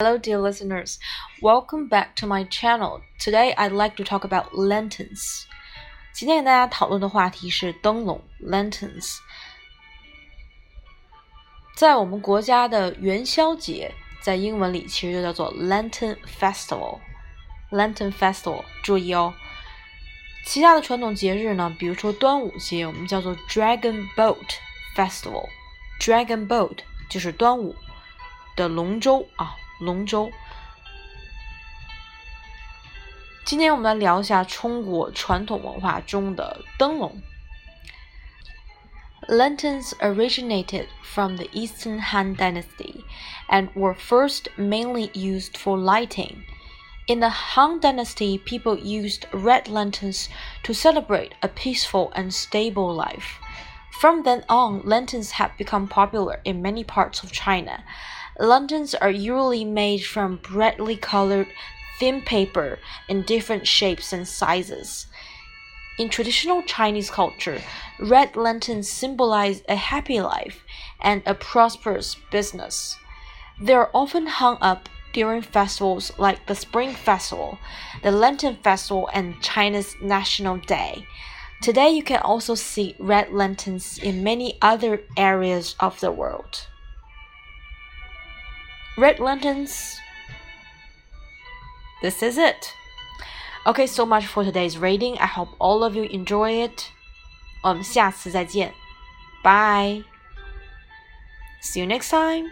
Hello, dear listeners. Welcome back to my channel. Today, I'd like to talk about lanterns. 今天跟大家讨论的话题是灯笼 （lanterns）。在我们国家的元宵节，在英文里其实就叫做 Lantern Festival。Lantern Festival，注意哦。其他的传统节日呢，比如说端午节，我们叫做 Dragon Boat Festival。Dragon Boat 就是端午的龙舟啊。 龙舟。今天我们来聊一下中国传统文化中的灯笼。Lanterns originated from the Eastern Han Dynasty and were first mainly used for lighting. In the Han Dynasty, people used red lanterns to celebrate a peaceful and stable life. From then on, lanterns have become popular in many parts of China. Lanterns are usually made from brightly colored thin paper in different shapes and sizes. In traditional Chinese culture, red lanterns symbolize a happy life and a prosperous business. They are often hung up during festivals like the Spring Festival, the Lantern Festival, and China's National Day. Today, you can also see red lanterns in many other areas of the world. Red lanterns. This is it. Okay, so much for today's reading. I hope all of you enjoy it. 我们下次再见，Bye. See you next time.